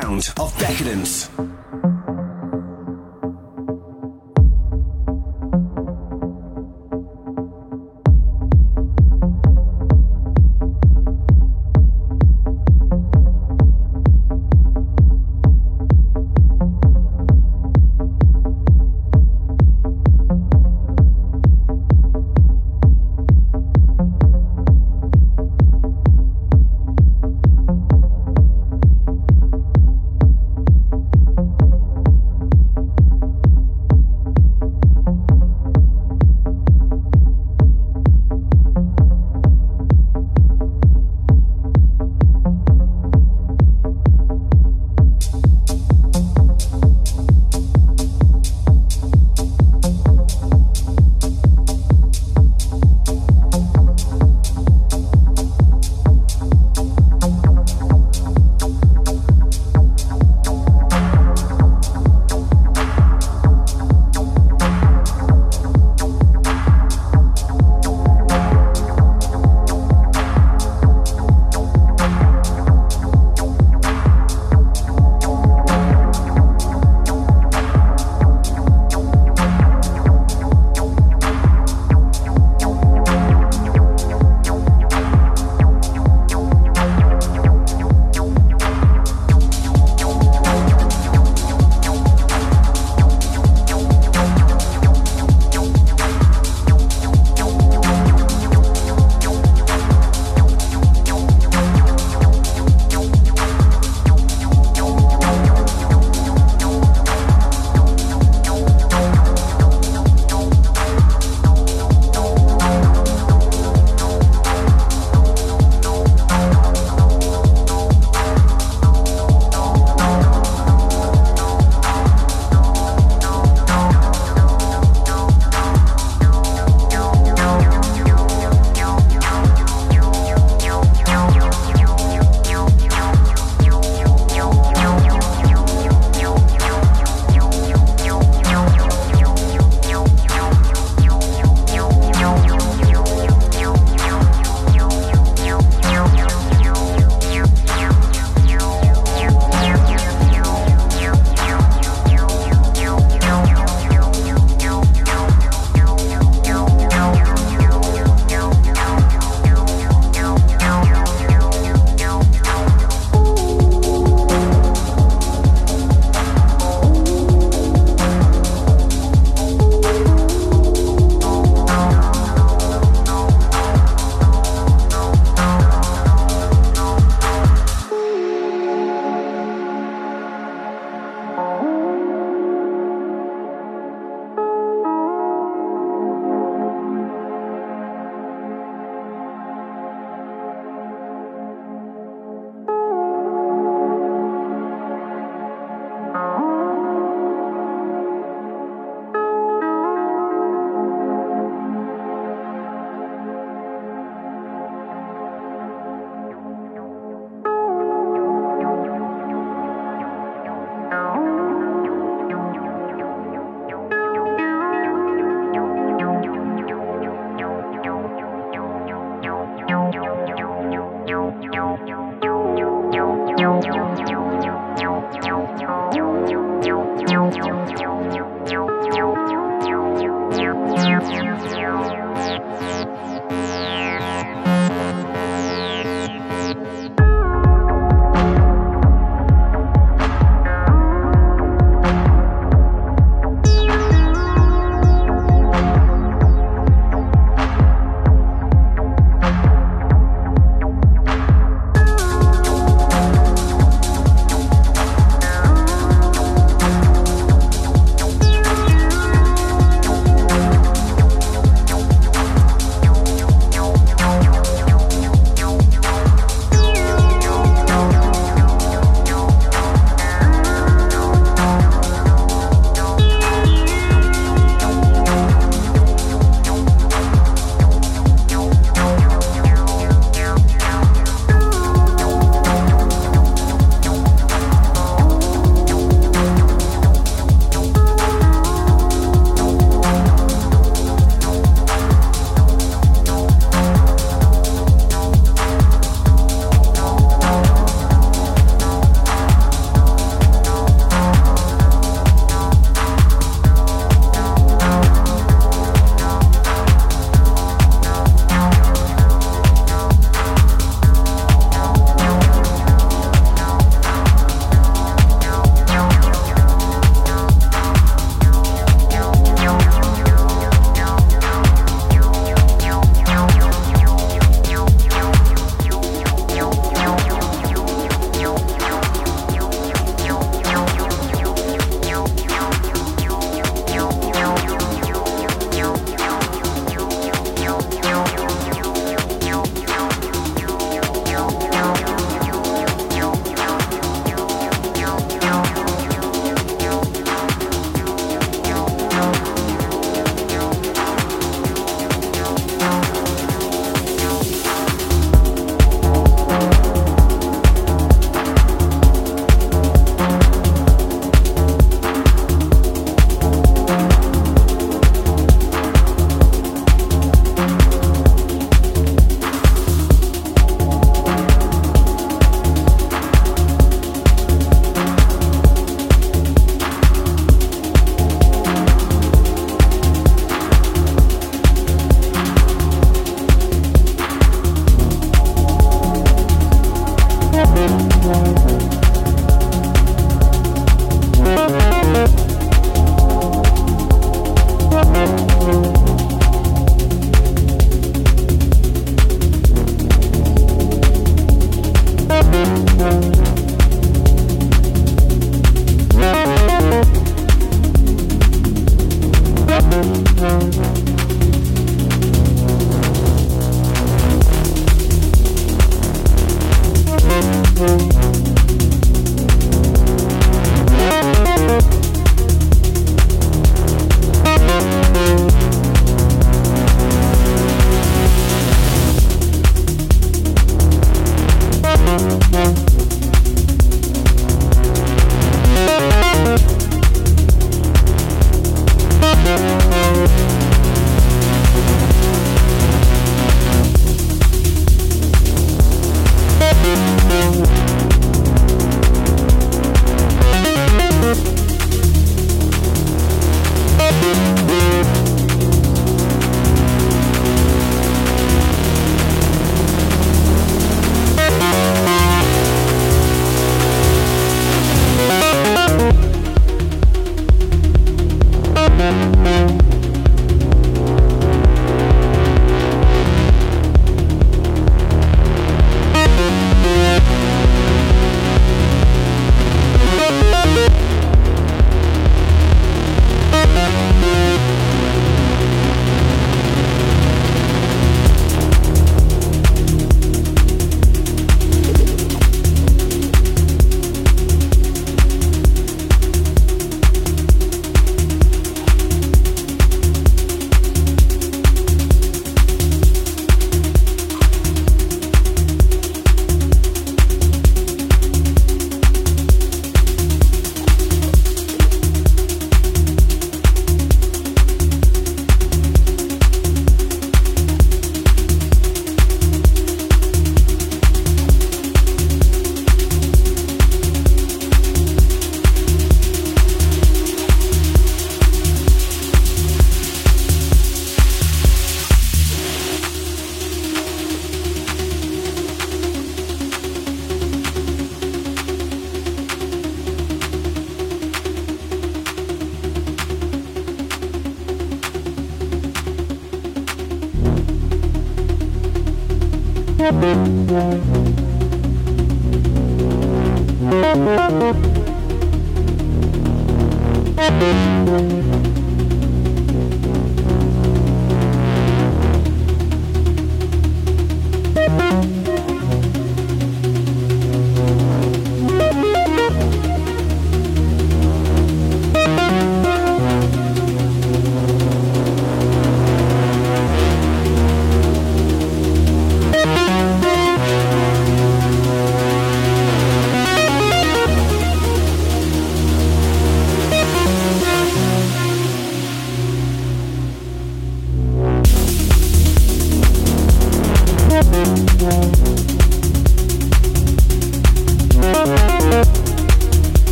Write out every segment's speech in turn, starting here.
Sound of decadence.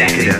Yeah.